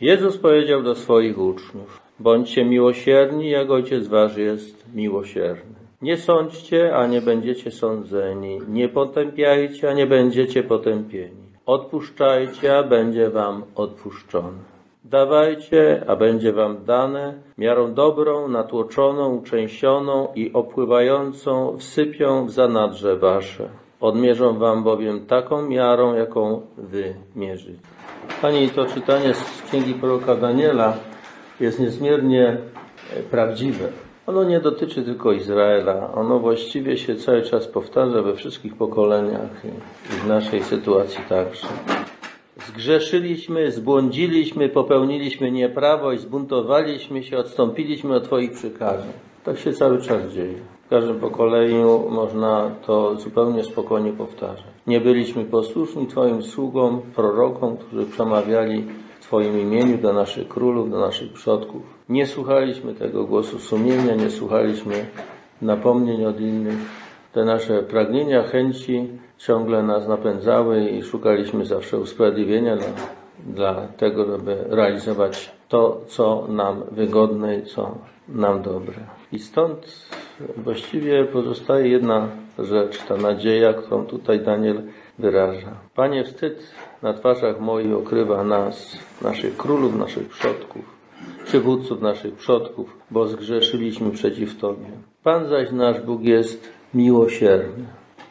Jezus powiedział do swoich uczniów: Bądźcie miłosierni, jak Ojciec Wasz jest miłosierny. Nie sądźcie, a nie będziecie sądzeni. Nie potępiajcie, a nie będziecie potępieni. Odpuszczajcie, a będzie wam odpuszczone. Dawajcie, a będzie wam dane, miarą dobrą, natłoczoną, uczęsioną i opływającą wsypią w zanadrze wasze. Odmierzą wam bowiem taką miarą, jaką wy mierzycie. Pani, to czytanie z księgi proroka Daniela jest niezmiernie e, prawdziwe. Ono nie dotyczy tylko Izraela, ono właściwie się cały czas powtarza we wszystkich pokoleniach i w naszej sytuacji także. Zgrzeszyliśmy, zbłądziliśmy, popełniliśmy nieprawo i zbuntowaliśmy się, odstąpiliśmy od Twoich przykazań. Tak się cały czas dzieje. W każdym pokoleniu można to zupełnie spokojnie powtarzać. Nie byliśmy posłuszni Twoim sługom, prorokom, którzy przemawiali w Twoim imieniu do naszych królów, do naszych przodków. Nie słuchaliśmy tego głosu sumienia, nie słuchaliśmy napomnień od innych. Te nasze pragnienia, chęci ciągle nas napędzały i szukaliśmy zawsze usprawiedliwienia dla, dla tego, żeby realizować to, co nam wygodne i co nam dobre. I stąd właściwie pozostaje jedna rzecz, ta nadzieja, którą tutaj Daniel wyraża. Panie, wstyd na twarzach moich okrywa nas, naszych królów, naszych przodków, przywódców naszych przodków, bo zgrzeszyliśmy przeciw Tobie. Pan zaś nasz Bóg jest miłosierny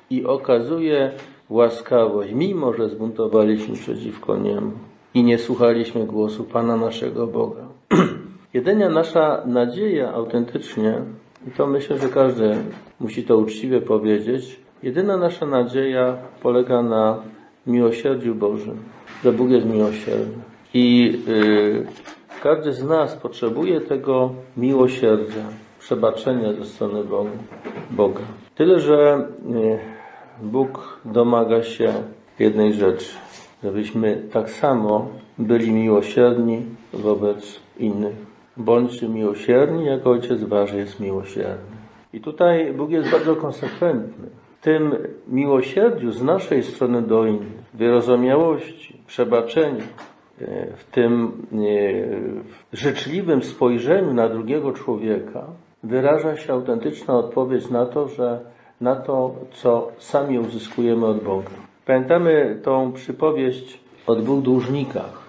i okazuje łaskawość, mimo że zbuntowaliśmy przeciwko Niemu i nie słuchaliśmy głosu Pana naszego Boga. Jedyna nasza nadzieja autentycznie, i to myślę, że każdy musi to uczciwie powiedzieć, jedyna nasza nadzieja polega na miłosierdziu Bożym, że Bóg jest miłosierny. I yy, każdy z nas potrzebuje tego miłosierdzia, przebaczenia ze strony Boga. Tyle, że yy, Bóg domaga się jednej rzeczy, żebyśmy tak samo byli miłosierni wobec innych. Bądźcie miłosierni, jak Ojciec Wasz jest miłosierny. I tutaj Bóg jest bardzo konsekwentny. W tym miłosierdziu z naszej strony do innych, wyrozumiałości, przebaczeniu, w tym życzliwym spojrzeniu na drugiego człowieka wyraża się autentyczna odpowiedź na to, że na to, co sami uzyskujemy od Boga. Pamiętamy tą przypowieść o dwóch dłużnikach.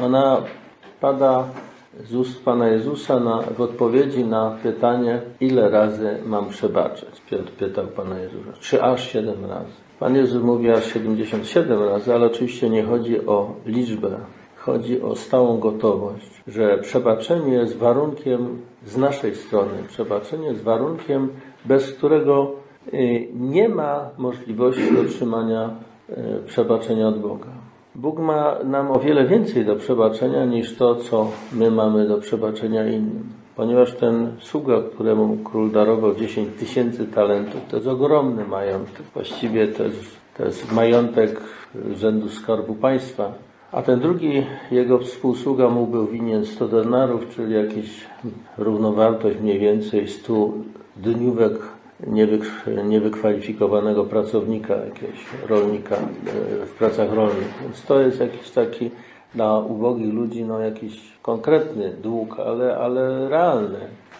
Ona pada z ust Pana Jezusa na, w odpowiedzi na pytanie, ile razy mam przebaczać. Piotr pytał Pana Jezusa. Czy aż siedem razy? Pan Jezus mówi aż 77 razy, ale oczywiście nie chodzi o liczbę. Chodzi o stałą gotowość, że przebaczenie jest warunkiem z naszej strony. Przebaczenie jest warunkiem, bez którego y, nie ma możliwości otrzymania y, przebaczenia od Boga. Bóg ma nam o wiele więcej do przebaczenia niż to, co my mamy do przebaczenia innym. Ponieważ ten sługa, któremu król darował 10 tysięcy talentów, to jest ogromny majątek. Właściwie to jest, to jest majątek rzędu skarbu państwa. A ten drugi, jego współsługa mu był winien 100 denarów, czyli jakieś równowartość mniej więcej 100 dniówek niewykwalifikowanego pracownika, jakiegoś rolnika e, w pracach rolnych. Więc to jest jakiś taki dla ubogich ludzi no jakiś konkretny dług, ale, ale realny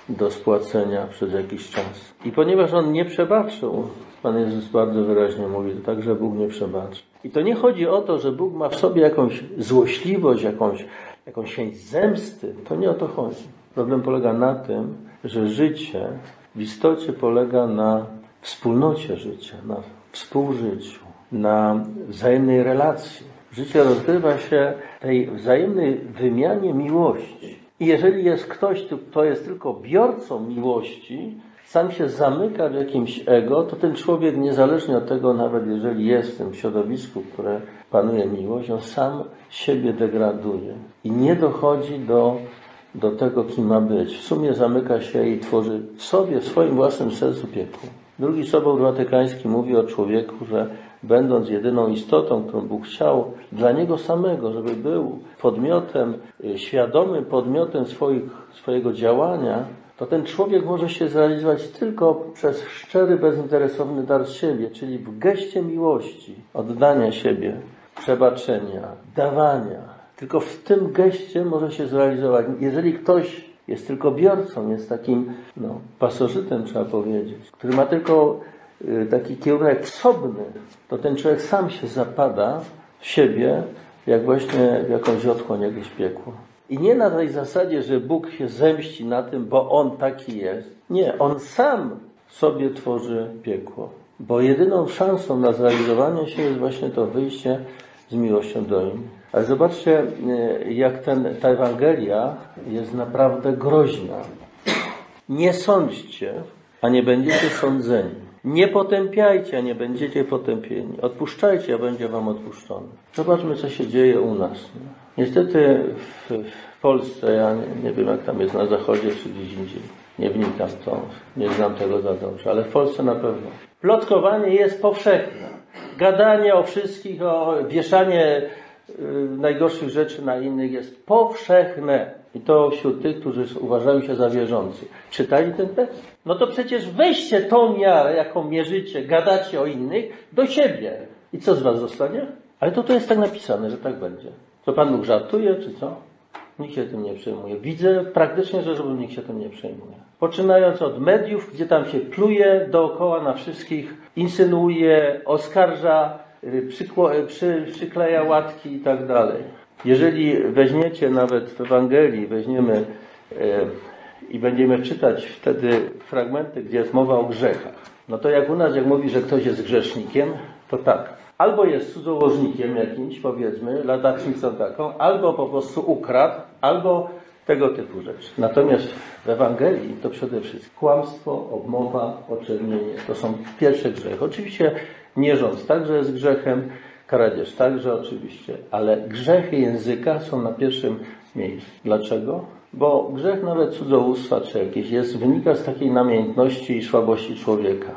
do spłacenia przez jakiś czas. I ponieważ on nie przebaczył, Pan Jezus bardzo wyraźnie mówi, to także Bóg nie przebaczy. I to nie chodzi o to, że Bóg ma w sobie jakąś złośliwość, jakąś, jakąś chęć zemsty. To nie o to chodzi. Problem polega na tym, że życie w istocie polega na wspólnocie życia, na współżyciu, na wzajemnej relacji. Życie rozgrywa się tej wzajemnej wymianie miłości. I jeżeli jest ktoś, kto jest tylko biorcą miłości, sam się zamyka w jakimś ego, to ten człowiek, niezależnie od tego, nawet jeżeli jest w tym środowisku, które panuje miłość, on sam siebie degraduje i nie dochodzi do do tego, kim ma być. W sumie zamyka się i tworzy w sobie, w swoim własnym sercu piekło. Drugi Sobor Watykański mówi o człowieku, że będąc jedyną istotą, którą Bóg chciał dla niego samego, żeby był podmiotem, y, świadomym podmiotem swoich, swojego działania, to ten człowiek może się zrealizować tylko przez szczery, bezinteresowny dar siebie, czyli w geście miłości, oddania siebie, przebaczenia, dawania, Tylko w tym geście może się zrealizować. Jeżeli ktoś jest tylko biorcą, jest takim no, pasożytem, trzeba powiedzieć, który ma tylko y, taki kierunek wsobny, to ten człowiek sam się zapada w siebie, jak właśnie w jakąś otchłań, jakieś piekło. I nie na tej zasadzie, że Bóg się zemści na tym, bo On taki jest. Nie, On sam sobie tworzy piekło. Bo jedyną szansą na zrealizowanie się jest właśnie to wyjście z miłością do innych. Ale zobaczcie, e, jak ten, ta Ewangelia jest naprawdę groźna. Nie sądźcie, a nie będziecie sądzeni. Nie potępiajcie, a nie będziecie potępieni. Odpuszczajcie, a będzie wam odpuszczone. Zobaczmy, co się dzieje u nas. Niestety w, w Polsce, ja nie, nie, wiem jak tam jest na zachodzie czy gdzieś indziej. Nie wnikam w to, nie znam tego za dobrze, ale w Polsce na pewno. Plotkowanie jest powszechne. Gadanie o wszystkich, o wieszanie y, najgorszych rzeczy na innych jest powszechne. I to wśród tych, którzy uważają się za wierzących. Czytali ten tekst? No to przecież weźcie tą miarę, jaką mierzycie, gadacie o innych, do siebie. I co z was zostanie? Ale to tu jest tak napisane, że tak będzie. To Pan Bóg żartuje, czy co? Nikt się tym nie przejmuje. Widzę praktycznie, że nikt się tym nie przejmuje. Poczynając od mediów, gdzie tam się pluje dookoła na wszystkich, insynuuje, oskarża, przykło, przy, przykleja łatki i tak dalej. Jeżeli weźmiecie nawet w Ewangelii, weźmiemy e, i będziemy czytać wtedy fragmenty, gdzie jest mowa o grzechach, no to jak u nas, jak mówi, że ktoś jest grzesznikiem, to tak. Albo jest cudzołożnikiem jakimś, powiedzmy, ladacznicą taką, albo po prostu ukradł, albo tego typu rzeczy. Natomiast w Ewangelii to przede wszystkim kłamstwo, obmowa, oczernienie. To są pierwsze grzechy. Oczywiście nierząd także jest grzechem, kradzież także oczywiście, ale grzechy języka są na pierwszym miejscu. Dlaczego? Bo grzech nawet cudzołóstwa czy jakieś jest, wynika z takiej namiętności i słabości człowieka.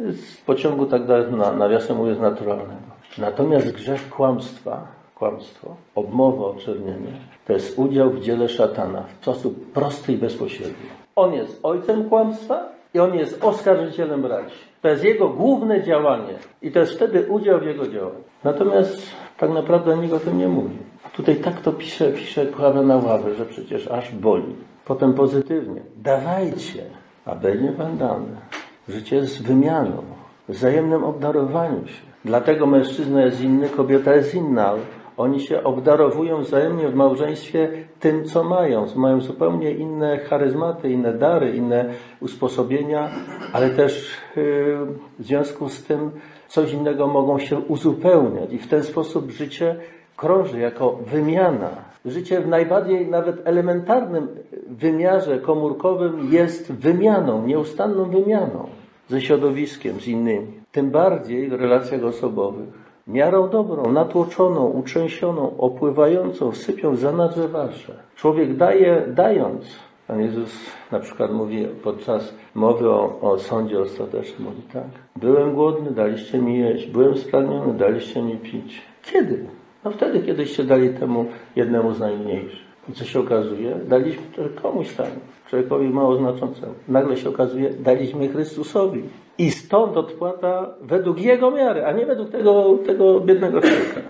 Z pociągu tak na, nawiasem mówiąc naturalnego. Natomiast grzech kłamstwa, kłamstwo, obmowa, oczernienie, to jest udział w dziele szatana w sposób prosty i bezpośredni. On jest ojcem kłamstwa i on jest oskarżycielem braci. To jest jego główne działanie i to jest wtedy udział w jego działaniu. Natomiast tak naprawdę nikt o tym nie mówi. Tutaj tak to pisze, pisze kławę na ławę, że przecież aż boli. Potem pozytywnie. Dawajcie, a będzie wam dane. Życie jest wymianą, wzajemnym obdarowaniu się. Dlatego mężczyzna jest inny, kobieta jest inna. Oni się obdarowują wzajemnie w małżeństwie tym, co mają. Mają zupełnie inne charyzmaty, inne dary, inne usposobienia, ale też yy, w związku z tym coś innego mogą się uzupełniać. I w ten sposób życie krąży jako wymiana. Życie w najbardziej nawet elementarnym wymiarze komórkowym jest wymianą, nieustanną wymianą ze środowiskiem, z innymi. Tym bardziej w relacjach osobowych. Miarą dobrą, natłoczoną, utrzęsioną, opływającą, sypią za nasze wasze. Człowiek daje, dając. Pan Jezus na przykład mówi podczas mowy o, o sądzie ostatecznym, mówi tak. Byłem głodny, daliście mi jeść. Byłem spragniony, daliście mi pić. Kiedy? No wtedy, kiedyście dali temu jednemu z najmniejszych. I co się okazuje? Daliśmy to komuś tam, człowiekowi mało znaczącemu. Nagle się okazuje, daliśmy Chrystusowi. I stąd odpłata według Jego miary, a nie według tego, tego biednego człowieka.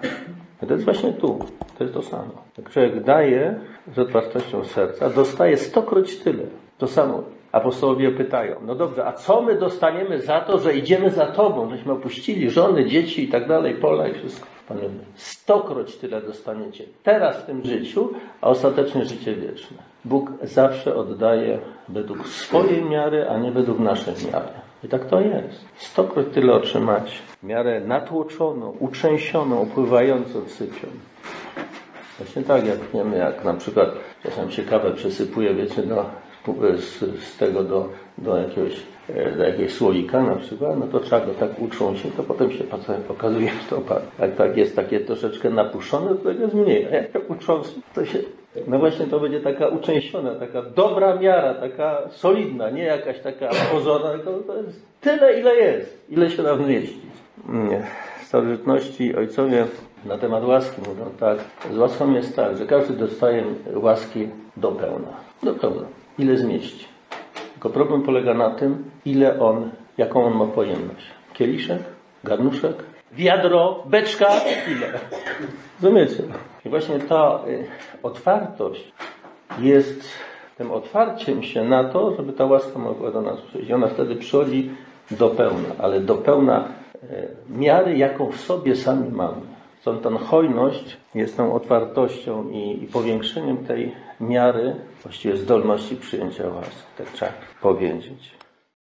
To jest właśnie tu. To jest to samo. Jak człowiek daje z otwartością serca, dostaje stokroć tyle. To samo. Apostołowie pytają, no dobrze, a co my dostaniemy za to, że idziemy za Tobą, żeśmy opuścili żony, dzieci i tak dalej, pola i wszystko. Mówi, stokroć tyle dostaniecie teraz w tym życiu, a ostatecznie życie wieczne. Bóg zawsze oddaje według swojej miary, a nie według naszej miary. I tak to jest. Stokroć tyle otrzymacie. Miarę natłoczoną, utrzęsioną, opływającą sypią. Właśnie tak, jak wiemy, jak na przykład czasem się kawę przesypuje, wiecie, do, z, z tego do, do jakiegoś do jakiegoś słoika na przykład, no to trzeba go tak utrząść, to potem się okazuje, że to jak tak jest takie troszeczkę napuszczone, to jest mniej. A jak tak utrząsł, to się no właśnie to będzie taka uczęściona, taka dobra miara, taka solidna, nie jakaś taka pozorna, tylko to jest tyle, ile jest, ile się da wmieścić. Nie. Starożytności ojcowie na temat łaski mówią tak, z łaską jest tak, że każdy dostaje łaski do pełna. Do pełna. Ile zmieści. Tylko problem polega na tym, ile on, jaką on ma pojemność. Kieliszek, garnuszek, wiadro, beczka, ile. Rozumiecie? I właśnie ta y, otwartość jest tym otwarciem się na to, żeby ta łaska mogła do nas przyjść. I ona wtedy przychodzi do pełna, ale do pełna y, miary, jaką w sobie sami mamy. Stąd ta hojność jest tą otwartością i, i powiększeniem tej miary, właściwie zdolności przyjęcia łaski, tak trzeba powiedzieć.